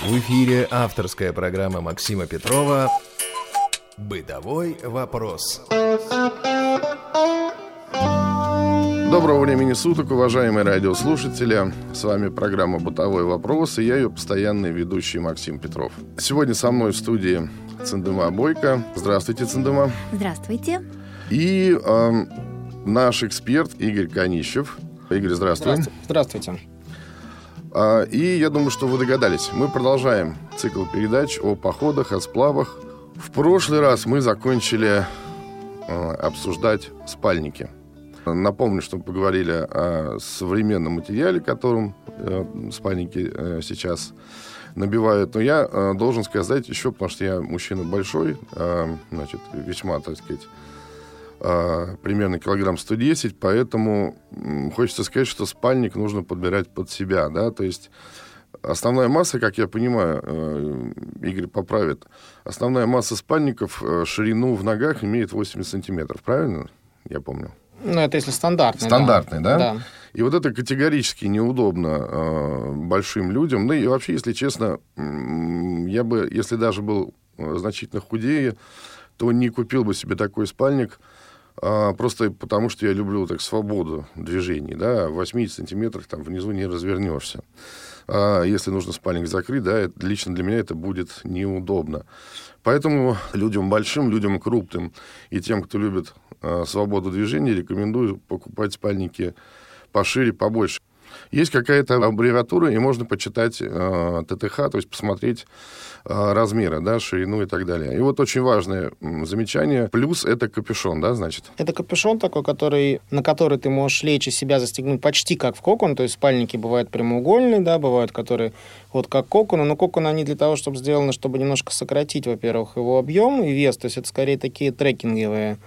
В эфире авторская программа Максима Петрова «Бытовой вопрос». Доброго времени суток, уважаемые радиослушатели. С вами программа «Бытовой вопрос» и я ее постоянный ведущий Максим Петров. Сегодня со мной в студии Циндыма Бойко. Здравствуйте, Циндыма. Здравствуйте. И э, наш эксперт Игорь Конищев. Игорь, здравствуй. Здравствуйте. А, и я думаю, что вы догадались. Мы продолжаем цикл передач о походах, о сплавах. В прошлый раз мы закончили э, обсуждать спальники. Напомню, что мы поговорили о современном материале, которым э, спальники э, сейчас набивают. Но я э, должен сказать еще, потому что я мужчина большой, значит, весьма, так сказать, э, примерно килограмм 110, поэтому хочется сказать, что спальник нужно подбирать под себя, да, то есть основная масса, как я понимаю, э, Игорь поправит, основная масса спальников э, ширину в ногах имеет 80 сантиметров, правильно? Я помню. Ну, это если стандартный. Стандартный, да? Да. И вот это категорически неудобно э, большим людям. Ну и вообще, если честно, я бы, если даже был э, значительно худее, то не купил бы себе такой спальник, а, просто потому что я люблю так свободу движений, да, в 80 сантиметрах там внизу не развернешься. А если нужно спальник закрыть, да, это, лично для меня это будет неудобно. Поэтому людям большим, людям крупным и тем, кто любит э, свободу движения, рекомендую покупать спальники пошире, побольше. Есть какая-то аббревиатура, и можно почитать э, ТТХ, то есть посмотреть э, размеры, да, ширину и так далее. И вот очень важное замечание. Плюс это капюшон, да, значит? Это капюшон такой, который, на который ты можешь лечь и себя застегнуть почти как в кокон. То есть спальники бывают прямоугольные, да, бывают, которые вот как коконы. Но коконы, они для того, чтобы сделаны, чтобы немножко сократить, во-первых, его объем и вес. То есть это скорее такие трекинговые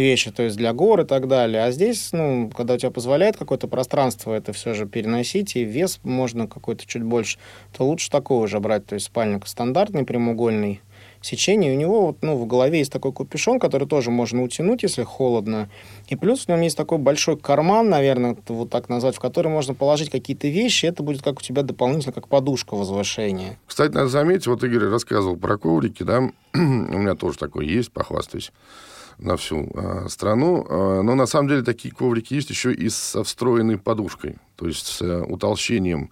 вещи, то есть для гор и так далее. А здесь, ну, когда у тебя позволяет какое-то пространство это все же переносить, и вес можно какой-то чуть больше, то лучше такого же брать. То есть спальник стандартный, прямоугольный, сечение. У него вот, ну, в голове есть такой капюшон, который тоже можно утянуть, если холодно. И плюс в нем есть такой большой карман, наверное, вот так назвать, в который можно положить какие-то вещи. Это будет как у тебя дополнительно, как подушка возвышения. Кстати, надо заметить, вот Игорь рассказывал про коврики, да, у меня тоже такой есть, похвастаюсь на всю э, страну. Э, но на самом деле такие коврики есть еще и со встроенной подушкой, то есть с э, утолщением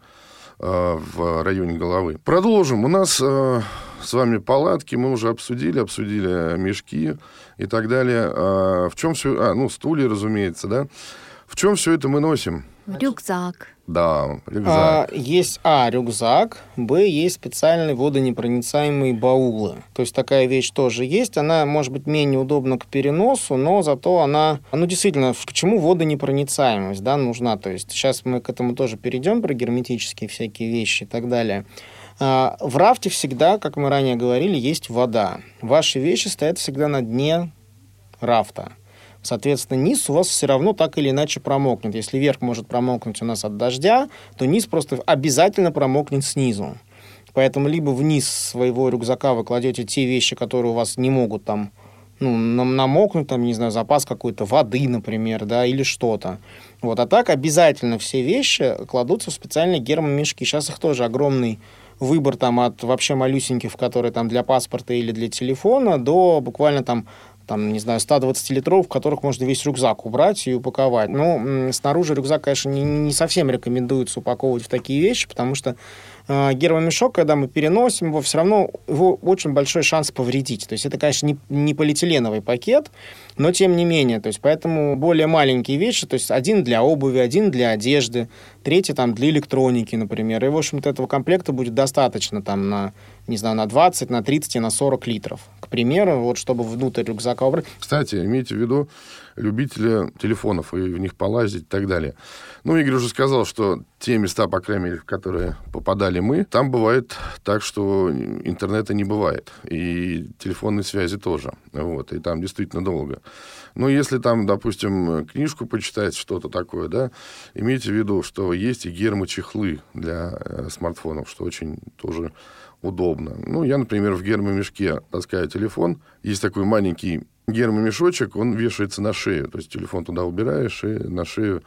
э, в районе головы. Продолжим. У нас э, с вами палатки, мы уже обсудили, обсудили мешки и так далее. Э, в чем все... А, ну, стулья, разумеется, да. В чем все это мы носим? Рюкзак. Да, рюкзак. А, есть А, рюкзак, Б, есть специальные водонепроницаемые баулы. То есть такая вещь тоже есть. Она может быть менее удобна к переносу, но зато она, ну действительно, к чему водонепроницаемость, да, нужна. То есть сейчас мы к этому тоже перейдем, про герметические всякие вещи и так далее. А, В рафте всегда, как мы ранее говорили, есть вода. Ваши вещи стоят всегда на дне рафта. Соответственно, низ у вас все равно так или иначе промокнет. Если верх может промокнуть у нас от дождя, то низ просто обязательно промокнет снизу. Поэтому либо вниз своего рюкзака вы кладете те вещи, которые у вас не могут там ну, нам- намокнуть, там, не знаю, запас какой-то воды, например, да, или что-то. Вот, а так обязательно все вещи кладутся в специальные гермомешки. Сейчас их тоже огромный выбор там от вообще малюсеньких, которые там для паспорта или для телефона, до буквально там там, не знаю, 120 литров, в которых можно весь рюкзак убрать и упаковать. Но м, снаружи рюкзак, конечно, не, не совсем рекомендуется упаковывать в такие вещи, потому что э, гермомешок, когда мы переносим его, все равно его очень большой шанс повредить. То есть это, конечно, не, не полиэтиленовый пакет, но тем не менее. То есть поэтому более маленькие вещи, то есть один для обуви, один для одежды, третий там для электроники, например. И, в общем-то, этого комплекта будет достаточно там на, не знаю, на 20, на 30 и на 40 литров. К примеру, вот чтобы внутрь рюкзака убрать. Кстати, имейте в виду любители телефонов и в них полазить и так далее. Ну, Игорь уже сказал, что те места, по крайней мере, в которые попадали мы, там бывает так, что интернета не бывает. И телефонной связи тоже. Вот. И там действительно долго. Но если там, допустим, книжку почитать, что-то такое, да, имейте в виду, что есть и гермочехлы для э, смартфонов, что очень тоже удобно. Ну, я, например, в гермомешке таскаю телефон. Есть такой маленький гермомешочек, он вешается на шею. То есть телефон туда убираешь и на шею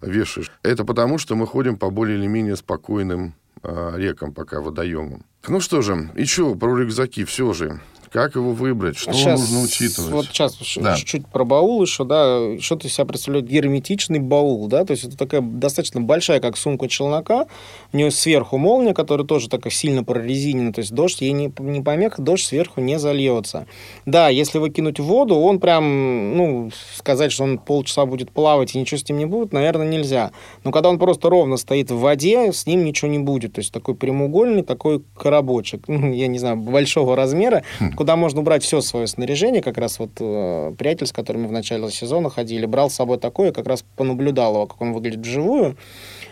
вешаешь. Это потому, что мы ходим по более или менее спокойным э, рекам, пока водоемам. Ну что же, еще про рюкзаки все же. Как его выбрать? Что сейчас, нужно учитывать? Вот сейчас да. чуть-чуть про баул еще, да. Что ты себя представляет герметичный баул, да? То есть это такая достаточно большая, как сумка челнока. У нее сверху молния, которая тоже такая сильно прорезинена. То есть дождь ей не, не помеха, дождь сверху не зальется. Да, если выкинуть в воду, он прям, ну, сказать, что он полчаса будет плавать и ничего с ним не будет, наверное, нельзя. Но когда он просто ровно стоит в воде, с ним ничего не будет. То есть такой прямоугольный, такой коробочек, я не знаю, большого размера, хм куда можно убрать все свое снаряжение. Как раз вот э, приятель, с которым мы в начале сезона ходили, брал с собой такое, как раз понаблюдал его, как он выглядит вживую.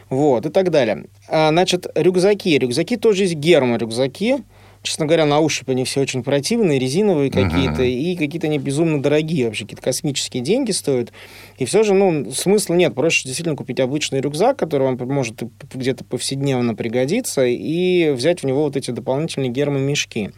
Вот, и так далее. А, значит, рюкзаки. Рюкзаки тоже есть гермо-рюкзаки. Честно говоря, на ощупь они все очень противные, резиновые какие-то, uh-huh. и какие-то они безумно дорогие, вообще какие-то космические деньги стоят. И все же, ну, смысла нет. Проще действительно купить обычный рюкзак, который вам может где-то повседневно пригодиться, и взять в него вот эти дополнительные гермомешки.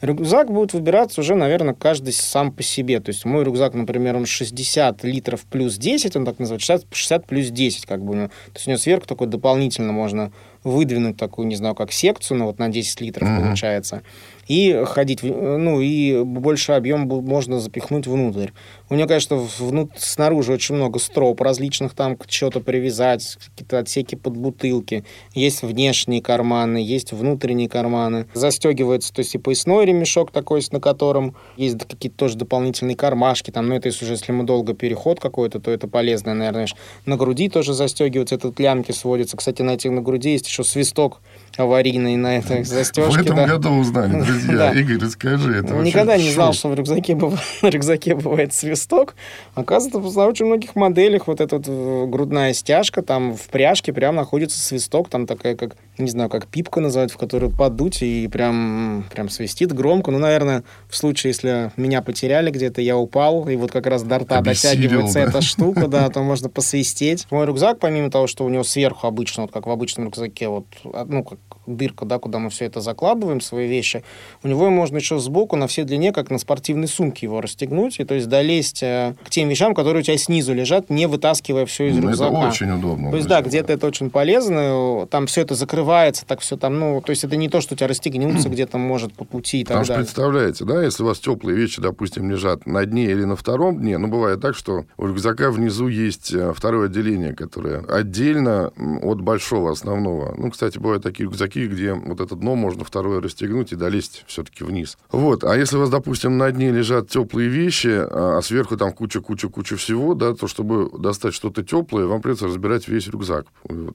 Рюкзак будет выбираться уже, наверное, каждый сам по себе. То есть мой рюкзак, например, он 60 литров плюс 10, он так называется, 60, 60 плюс 10, как бы. То есть у него сверху такой дополнительно можно выдвинуть такую, не знаю, как секцию, но вот на 10 литров mm-hmm. получается и ходить, ну, и больше объем можно запихнуть внутрь. У меня, конечно, внут... снаружи очень много строп различных, там что-то привязать, какие-то отсеки под бутылки. Есть внешние карманы, есть внутренние карманы. Застегивается, то есть и поясной ремешок такой, на котором есть какие-то тоже дополнительные кармашки, там, ну, это если уже, если мы долго переход какой-то, то это полезно, наверное. На груди тоже застегивается, этот лямки сводится. Кстати, на этих на груди есть еще свисток аварийный на этой застежке. В этом да. году узнали, друзья. да. Игорь, расскажи. Это Никогда не знал, что в рюкзаке, бывает, на рюкзаке бывает свисток. Оказывается, на очень многих моделях вот эта вот э, грудная стяжка, там в пряжке прям находится свисток, там такая, как, не знаю, как пипка называют, в которую подуть и прям, прям свистит громко. Ну, наверное, в случае, если меня потеряли где-то, я упал, и вот как раз до рта дотягивается да? эта штука, да, то можно посвистеть. Мой рюкзак, помимо того, что у него сверху обычно, вот как в обычном рюкзаке, вот, ну, как дырка, да, куда мы все это закладываем, свои вещи, у него можно еще сбоку на всей длине, как на спортивной сумке его расстегнуть, и то есть долезть э, к тем вещам, которые у тебя снизу лежат, не вытаскивая все из ну, рюкзака. Это очень удобно. То есть, да, где-то это очень полезно, там все это закрывается, так все там, ну, то есть это не то, что у тебя расстегнется где-то, может, по пути и так Потому далее. что представляете, да, если у вас теплые вещи, допустим, лежат на дне или на втором дне, ну, бывает так, что у рюкзака внизу есть э, второе отделение, которое отдельно от большого основного. Ну, кстати, бывают такие рюкзаки, где вот это дно можно второе расстегнуть и долезть все-таки вниз. Вот. А если у вас, допустим, на дне лежат теплые вещи, а, а сверху там куча-куча-куча всего, да, то чтобы достать что-то теплое, вам придется разбирать весь рюкзак.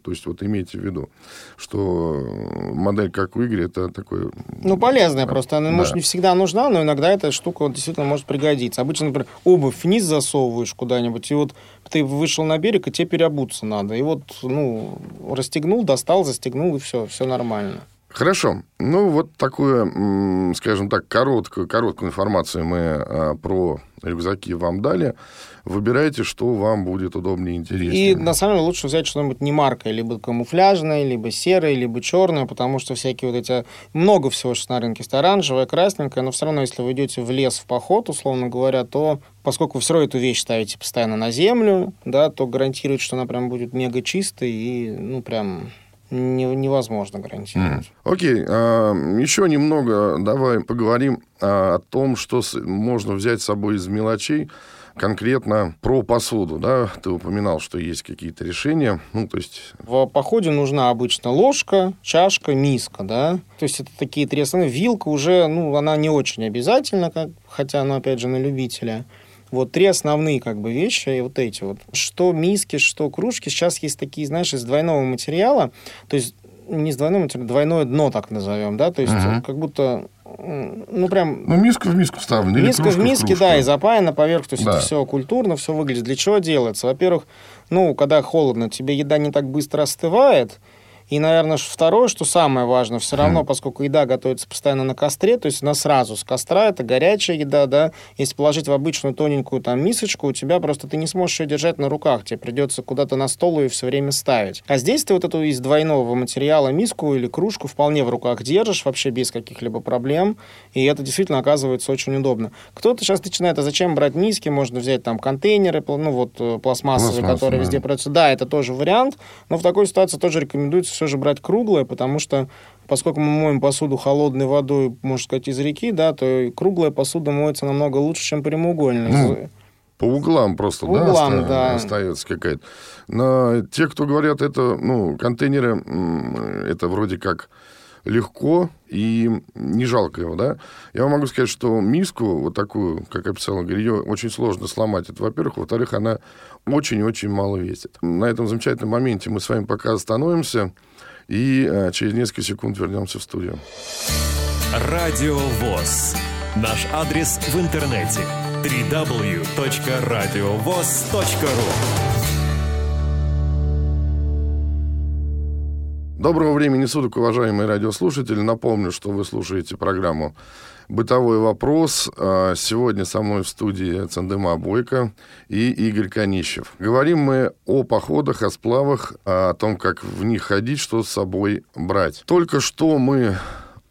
То есть вот имейте в виду, что модель, как у Игоря, это такой... Ну, полезная просто. Она, да. может, не всегда нужна, но иногда эта штука действительно может пригодиться. Обычно, например, обувь вниз засовываешь куда-нибудь, и вот ты вышел на берег, и тебе переобуться надо. И вот, ну, расстегнул, достал, застегнул, и все, все нормально. Хорошо. Ну, вот такую, скажем так, короткую, короткую информацию мы а, про рюкзаки вам дали. Выбирайте, что вам будет удобнее и интереснее. И, на самом деле, лучше взять что-нибудь не маркой, либо камуфляжное, либо серое, либо черное, потому что всякие вот эти... Много всего сейчас на рынке есть оранжевое, красненькое, но все равно, если вы идете в лес в поход, условно говоря, то поскольку вы все равно эту вещь ставите постоянно на землю, да, то гарантирует, что она прям будет мега чистой и, ну, прям невозможно гарантировать. Mm. Окей, а, еще немного давай поговорим а, о том, что можно взять с собой из мелочей. Конкретно про посуду, да, ты упоминал, что есть какие-то решения, ну, то есть... В походе нужна обычно ложка, чашка, миска, да, то есть это такие три основные. Вилка уже, ну, она не очень обязательна, как, хотя она, опять же, на любителя. Вот три основные как бы вещи, и вот эти вот. Что миски, что кружки. Сейчас есть такие, знаешь, из двойного материала, то есть не из двойного материала, двойное дно, так назовем, да, то есть uh-huh. как будто ну, прям... Ну, миска в миску вставлена. Миска в миске, в да, и запаяна поверх. То есть да. это все культурно, все выглядит. Для чего делается? Во-первых, ну, когда холодно, тебе еда не так быстро остывает, и, наверное, второе, что самое важное, все равно, mm. поскольку еда готовится постоянно на костре, то есть она сразу с костра, это горячая еда, да, если положить в обычную тоненькую там мисочку, у тебя просто ты не сможешь ее держать на руках, тебе придется куда-то на стол ее все время ставить. А здесь ты вот эту из двойного материала миску или кружку вполне в руках держишь, вообще без каких-либо проблем, и это действительно оказывается очень удобно. Кто-то сейчас начинает, а зачем брать миски, можно взять там контейнеры, ну вот э, пластмассовые, Пластмасса, которые да. везде продаются. Да, это тоже вариант, но в такой ситуации тоже рекомендуется все же брать круглое, потому что поскольку мы моем посуду холодной водой, можно сказать, из реки, да, то круглая посуда моется намного лучше, чем прямоугольная. Ну, по углам просто, по да, углам, оста- да, остается какая-то. Но те, кто говорят, это, ну, контейнеры, это вроде как легко и не жалко его, да. Я вам могу сказать, что миску, вот такую, как описал Игорь, ее очень сложно сломать. Это, во-первых. Во-вторых, она очень-очень мало весит. На этом замечательном моменте мы с вами пока остановимся и а, через несколько секунд вернемся в студию. Радио ВОЗ. Наш адрес в интернете www.radiovoz.ru Доброго времени суток, уважаемые радиослушатели. Напомню, что вы слушаете программу «Бытовой вопрос». А, сегодня со мной в студии Цандема Бойко и Игорь Конищев. Говорим мы о походах, о сплавах, о том, как в них ходить, что с собой брать. Только что мы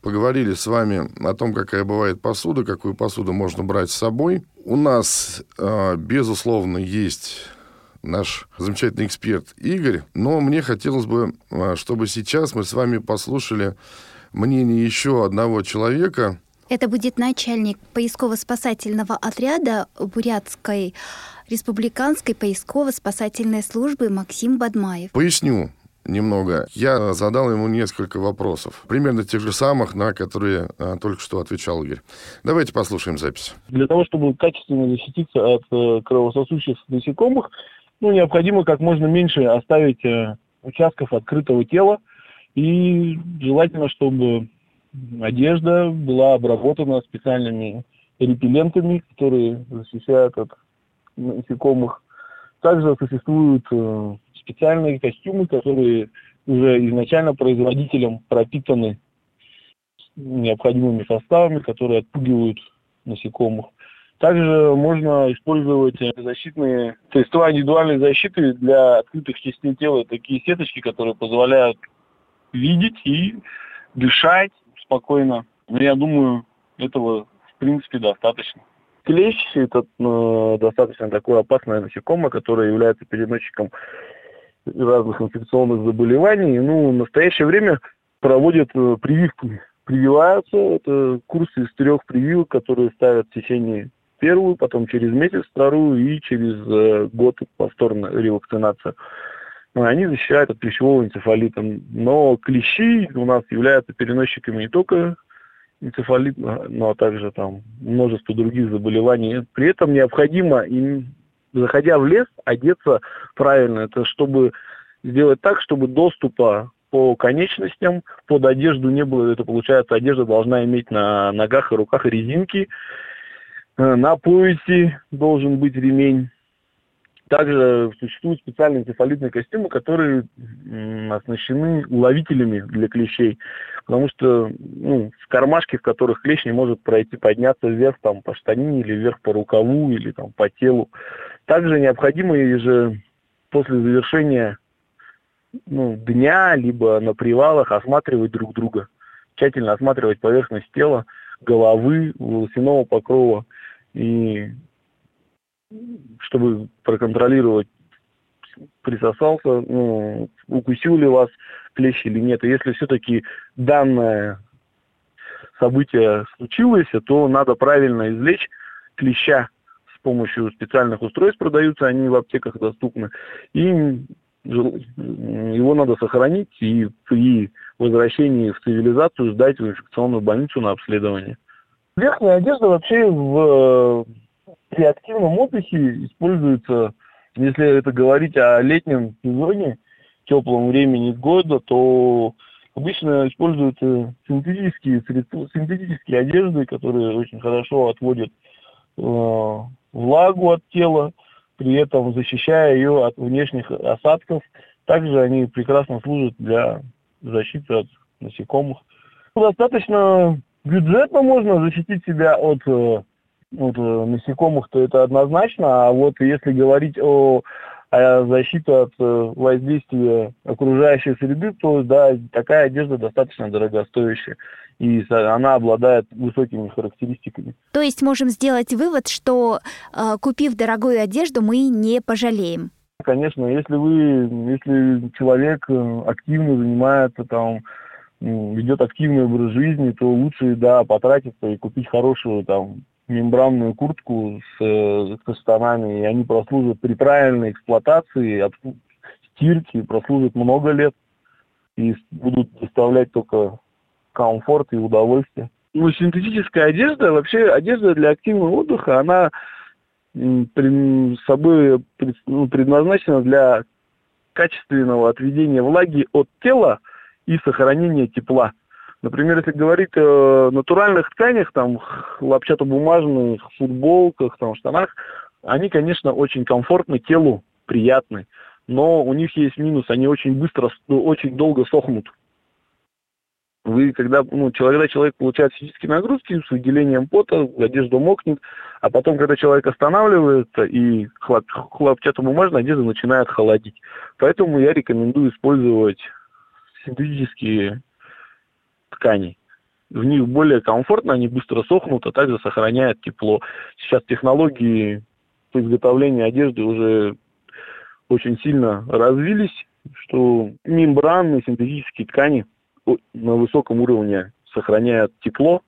поговорили с вами о том, какая бывает посуда, какую посуду можно брать с собой. У нас, а, безусловно, есть наш замечательный эксперт Игорь. Но мне хотелось бы, а, чтобы сейчас мы с вами послушали мнение еще одного человека. Это будет начальник поисково-спасательного отряда Бурятской республиканской поисково-спасательной службы Максим Бадмаев. Поясню немного. Я задал ему несколько вопросов, примерно тех же самых, на которые а, только что отвечал Игорь. Давайте послушаем запись. Для того, чтобы качественно защититься от э, кровососущих насекомых, ну, необходимо как можно меньше оставить э, участков открытого тела. И желательно, чтобы одежда была обработана специальными репеллентами, которые защищают от насекомых. Также существуют э, специальные костюмы, которые уже изначально производителем пропитаны необходимыми составами, которые отпугивают насекомых. Также можно использовать защитные средства индивидуальной защиты для открытых частей тела, такие сеточки, которые позволяют видеть и дышать спокойно. Но я думаю, этого в принципе достаточно. Клещ – это э, достаточно такое опасное насекомое, которое является переносчиком разных инфекционных заболеваний. Ну, в настоящее время проводят э, прививки. Прививаются, это курсы из трех прививок, которые ставят в течение первую, потом через месяц вторую и через э, год повторно ревакцинация. Ну, они защищают от клещевого энцефалита. Но клещи у нас являются переносчиками не только энцефалита, но также там множество других заболеваний. При этом необходимо им, заходя в лес, одеться правильно. Это чтобы сделать так, чтобы доступа по конечностям под одежду не было. Это получается, одежда должна иметь на ногах и руках резинки, на поясе должен быть ремень. Также существуют специальные энцефалитные костюмы, которые оснащены уловителями для клещей, потому что ну, в кармашке, в которых клещ не может пройти, подняться вверх там, по штанине или вверх по рукаву или там, по телу. Также необходимо же после завершения ну, дня, либо на привалах осматривать друг друга, тщательно осматривать поверхность тела, головы, волосяного покрова – и чтобы проконтролировать, присосался, ну, укусил ли вас клещ или нет. И если все-таки данное событие случилось, то надо правильно извлечь клеща с помощью специальных устройств, продаются они в аптеках доступны. И его надо сохранить и при возвращении в цивилизацию сдать в инфекционную больницу на обследование. Верхняя одежда вообще в, при активном отдыхе используется, если это говорить о летнем сезоне, теплом времени года, то обычно используются синтетические синтетические одежды, которые очень хорошо отводят э, влагу от тела, при этом защищая ее от внешних осадков. Также они прекрасно служат для защиты от насекомых. Достаточно бюджетно можно защитить себя от, э, от э, насекомых, то это однозначно. А вот если говорить о, о защите от э, воздействия окружающей среды, то да, такая одежда достаточно дорогостоящая. И она обладает высокими характеристиками. То есть можем сделать вывод, что купив дорогую одежду, мы не пожалеем. Конечно, если вы, если человек активно занимается там, ведет активный образ жизни, то лучше, да, потратиться и купить хорошую там мембранную куртку с, э, с штанами, и они прослужат при правильной эксплуатации, от стирки, прослужат много лет и будут доставлять только комфорт и удовольствие. Ну, синтетическая одежда, вообще одежда для активного отдыха, она собой ну, предназначена для качественного отведения влаги от тела и сохранения тепла. Например, если говорить о натуральных тканях, там, хлопчатобумажных футболках, там, штанах, они, конечно, очень комфортны телу, приятны, но у них есть минус, они очень быстро, ну, очень долго сохнут. Вы, когда, ну, когда человек получает физические нагрузки с выделением пота, одежда мокнет, а потом, когда человек останавливается и хлоп, хлопчатобумажная одежда начинает холодить. Поэтому я рекомендую использовать синтетические ткани. В них более комфортно, они быстро сохнут, а также сохраняют тепло. Сейчас технологии по изготовлению одежды уже очень сильно развились, что мембранные синтетические ткани на высоком уровне сохраняют тепло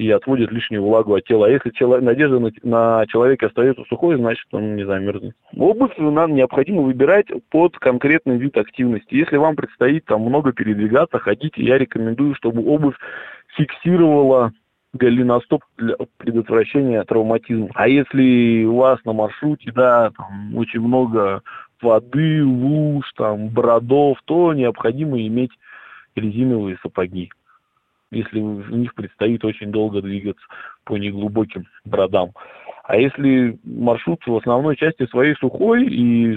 и отводят лишнюю влагу от тела. А если чело, надежда на, на человека остается сухой, значит он не замерзнет. Обувь нам необходимо выбирать под конкретный вид активности. Если вам предстоит там много передвигаться, ходить, я рекомендую, чтобы обувь фиксировала голеностоп для предотвращения травматизма. А если у вас на маршруте, да, там очень много воды, луж, там, бродов, то необходимо иметь резиновые сапоги, если в них предстоит очень долго двигаться по неглубоким бродам. А если маршрут в основной части своей сухой и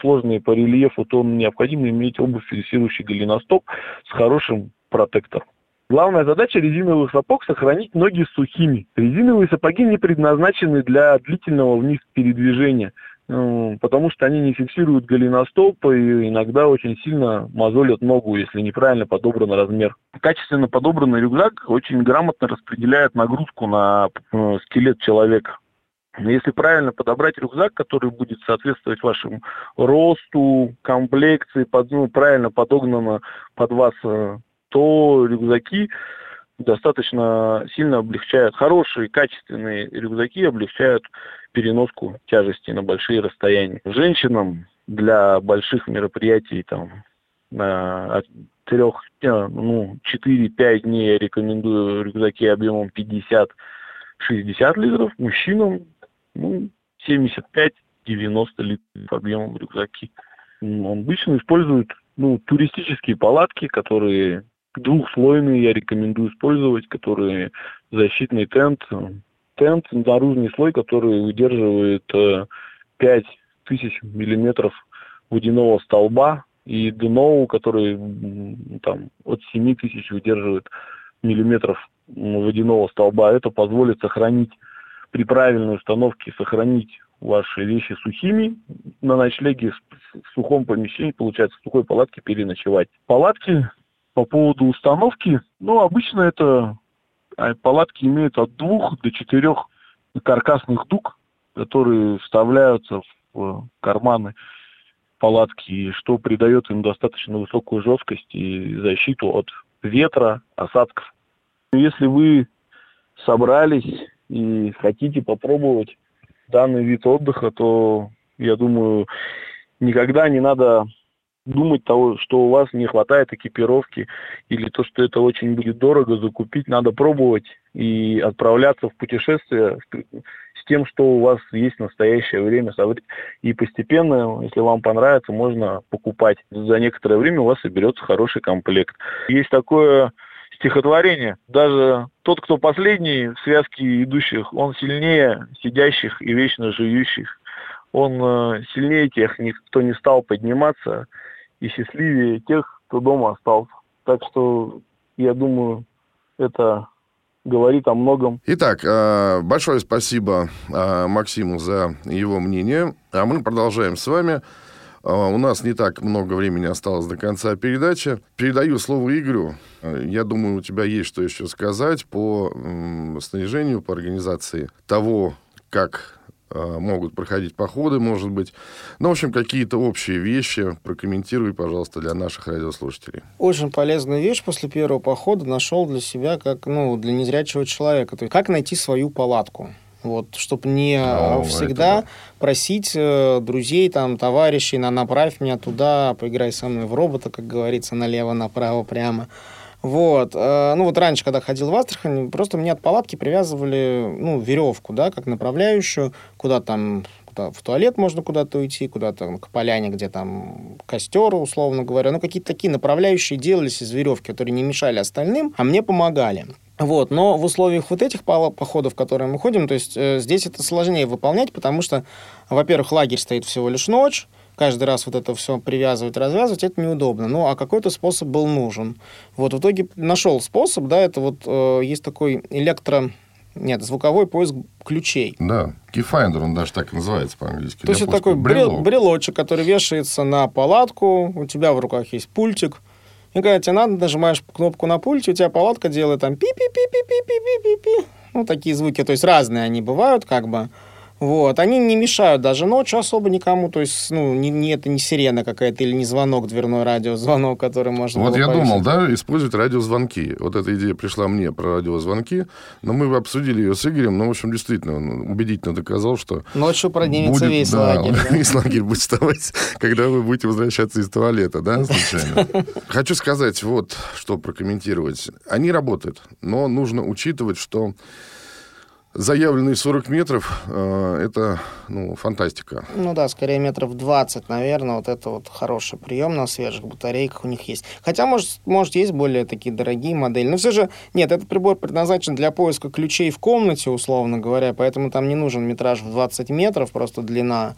сложный по рельефу, то необходимо иметь обувь, фиксирующий голеностоп с хорошим протектором. Главная задача резиновых сапог – сохранить ноги сухими. Резиновые сапоги не предназначены для длительного в них передвижения – потому что они не фиксируют голеностоп и иногда очень сильно мозолят ногу, если неправильно подобран размер. Качественно подобранный рюкзак очень грамотно распределяет нагрузку на э, скелет человека. Если правильно подобрать рюкзак, который будет соответствовать вашему росту, комплекции, под, ну, правильно подогнано под вас, э, то рюкзаки достаточно сильно облегчают, хорошие, качественные рюкзаки облегчают переноску тяжести на большие расстояния. Женщинам для больших мероприятий там на от трех, э, ну, 4-5 дней я рекомендую рюкзаки объемом 50-60 литров. Мужчинам ну, 75-90 литров объемом рюкзаки. Обычно используют ну, туристические палатки, которые двухслойные я рекомендую использовать, которые защитный тент, тент, наружный слой, который выдерживает 5000 э, миллиметров водяного столба, и дно, который там, от 7 тысяч выдерживает миллиметров водяного столба. Это позволит сохранить при правильной установке, сохранить ваши вещи сухими на ночлеге в сухом помещении, получается, в сухой палатке переночевать. Палатки по поводу установки, ну, обычно это палатки имеют от двух до четырех каркасных дуг, которые вставляются в карманы палатки, что придает им достаточно высокую жесткость и защиту от ветра, осадков. Если вы собрались и хотите попробовать данный вид отдыха, то, я думаю, никогда не надо думать того, что у вас не хватает экипировки или то, что это очень будет дорого закупить, надо пробовать и отправляться в путешествие с тем, что у вас есть в настоящее время. И постепенно, если вам понравится, можно покупать. За некоторое время у вас соберется хороший комплект. Есть такое стихотворение. Даже тот, кто последний в связке идущих, он сильнее сидящих и вечно живущих. Он э, сильнее тех, кто не стал подниматься, и счастливее тех, кто дома остался. Так что, я думаю, это говорит о многом. Итак, э, большое спасибо э, Максиму за его мнение. А мы продолжаем с вами. Э, у нас не так много времени осталось до конца передачи. Передаю слово Игорю. Я думаю, у тебя есть что еще сказать по снаряжению, по организации того, как могут проходить походы, может быть. Ну, в общем, какие-то общие вещи прокомментируй, пожалуйста, для наших радиослушателей. Очень полезную вещь после первого похода нашел для себя, как, ну, для незрячего человека. То есть, как найти свою палатку. Вот, чтобы не О, всегда это просить э, друзей, там, товарищей, на, направь меня туда, поиграй со мной в робота, как говорится, налево, направо, прямо. Вот. э, Ну, вот раньше, когда ходил в Астрахань, просто мне от палатки привязывали, ну, веревку, да, как направляющую, куда там куда в туалет можно куда-то уйти, куда-то к поляне, где там костер, условно говоря. Ну, какие-то такие направляющие делались из веревки, которые не мешали остальным, а мне помогали. Вот, но в условиях вот этих походов, которые мы ходим, то есть э, здесь это сложнее выполнять, потому что, во-первых, лагерь стоит всего лишь ночь, каждый раз вот это все привязывать, развязывать, это неудобно. Ну, а какой-то способ был нужен. Вот, в итоге нашел способ, да, это вот э, есть такой электро... Нет, звуковой поиск ключей. Да, Keyfinder, он даже так и называется по-английски. То есть это такой Брелок. брелочек, который вешается на палатку, у тебя в руках есть пультик, и когда тебе надо, нажимаешь кнопку на пульте, у тебя палатка делает там пи-пи-пи-пи-пи-пи-пи-пи. Ну, такие звуки, то есть разные они бывают, как бы. Вот, они не мешают даже ночью особо никому, то есть, ну, не, не- это не сирена какая-то или не звонок, дверной радиозвонок, который можно Вот я повесить. думал, да, использовать радиозвонки. Вот эта идея пришла мне про радиозвонки, но мы обсудили ее с Игорем, но, в общем, действительно, он убедительно доказал, что Ночью проднимется весь да, лагерь. да. весь лагерь будет вставать, когда вы будете возвращаться из туалета, да, случайно. Хочу сказать, вот, что прокомментировать. Они работают, но нужно учитывать, что заявленные 40 метров э, это, ну, фантастика. Ну да, скорее метров 20, наверное, вот это вот хороший прием на свежих батарейках у них есть. Хотя, может, может есть более такие дорогие модели. Но все же, нет, этот прибор предназначен для поиска ключей в комнате, условно говоря, поэтому там не нужен метраж в 20 метров, просто длина.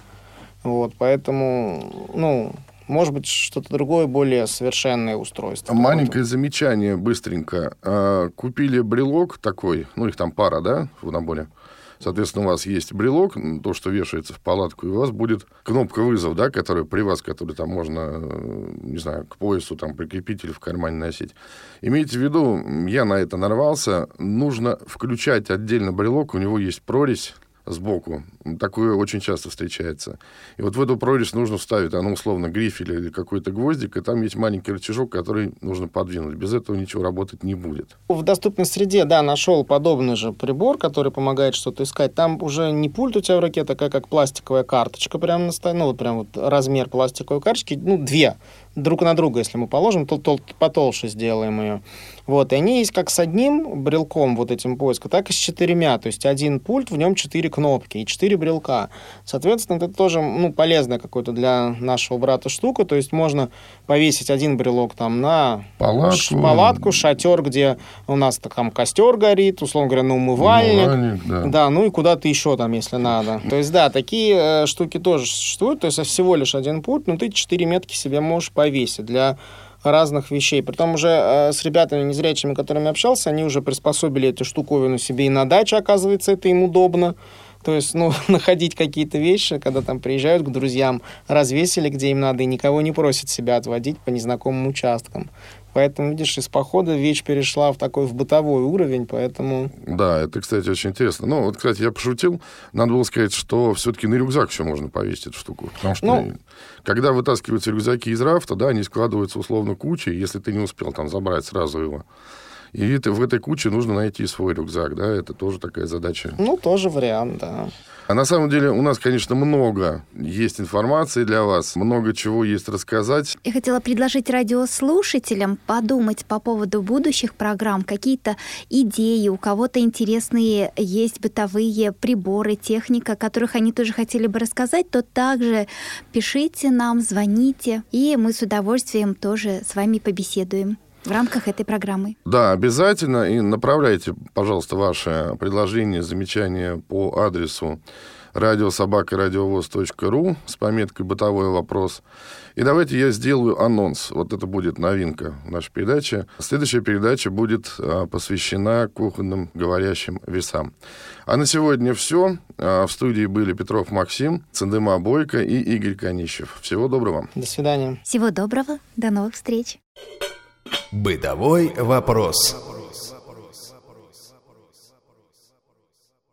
Вот, поэтому, ну, может быть, что-то другое, более совершенное устройство. Маленькое замечание быстренько. А, Купили брелок такой, ну, их там пара, да, в наборе. Соответственно, у вас есть брелок, то, что вешается в палатку, и у вас будет кнопка вызов, да, которая при вас, которую там можно, э, не знаю, к поясу там прикрепить или в кармане носить. Имейте в виду, я на это нарвался, нужно включать отдельно брелок, у него есть прорезь сбоку. Такое очень часто встречается. И вот в эту прорезь нужно вставить, оно условно грифель или какой-то гвоздик, и там есть маленький рычажок, который нужно подвинуть. Без этого ничего работать не будет. В доступной среде, да, нашел подобный же прибор, который помогает что-то искать. Там уже не пульт у тебя в руке, такая как пластиковая карточка, прям на столе, ну вот прям вот размер пластиковой карточки, ну две друг на друга, если мы положим, то, то потолще сделаем ее. Вот, и они есть как с одним брелком вот этим поиска, так и с четырьмя. То есть один пульт, в нем четыре кнопки и четыре брелка. Соответственно, это тоже ну, полезная какой-то для нашего брата штука. То есть можно повесить один брелок там на Палатку. палатку, шатер, где у нас там костер горит, условно говоря, на умывальник. Умывальник, да. Да, ну и куда-то еще там, если надо. То есть, да, такие э, штуки тоже существуют. То есть, всего лишь один пульт, но ты четыре метки себе можешь повесить для разных вещей. Притом уже э, с ребятами незрячими, которыми общался, они уже приспособили эту штуковину себе и на даче, оказывается, это им удобно. То есть, ну, находить какие-то вещи, когда там приезжают к друзьям, развесили, где им надо, и никого не просят себя отводить по незнакомым участкам. Поэтому, видишь, из похода вещь перешла в такой в бытовой уровень, поэтому... Да, это, кстати, очень интересно. Ну, вот, кстати, я пошутил. Надо было сказать, что все-таки на рюкзак еще можно повесить эту штуку. Потому что, Ну. когда вытаскиваются рюкзаки из рафта, да, они складываются условно кучей, если ты не успел там забрать сразу его. И это- в этой куче нужно найти свой рюкзак, да, это тоже такая задача. Ну, тоже вариант, да. А на самом деле у нас, конечно, много есть информации для вас, много чего есть рассказать. Я хотела предложить радиослушателям подумать по поводу будущих программ, какие-то идеи, у кого-то интересные есть бытовые приборы, техника, о которых они тоже хотели бы рассказать, то также пишите нам, звоните, и мы с удовольствием тоже с вами побеседуем в рамках этой программы. Да, обязательно. И направляйте, пожалуйста, ваши предложения, замечания по адресу радиособакарадиовоз.ру с пометкой «Бытовой вопрос». И давайте я сделаю анонс. Вот это будет новинка в нашей передаче. Следующая передача будет а, посвящена кухонным говорящим весам. А на сегодня все. А, в студии были Петров Максим, Цендема Бойко и Игорь Конищев. Всего доброго. До свидания. Всего доброго, до новых встреч! Бытовой вопрос.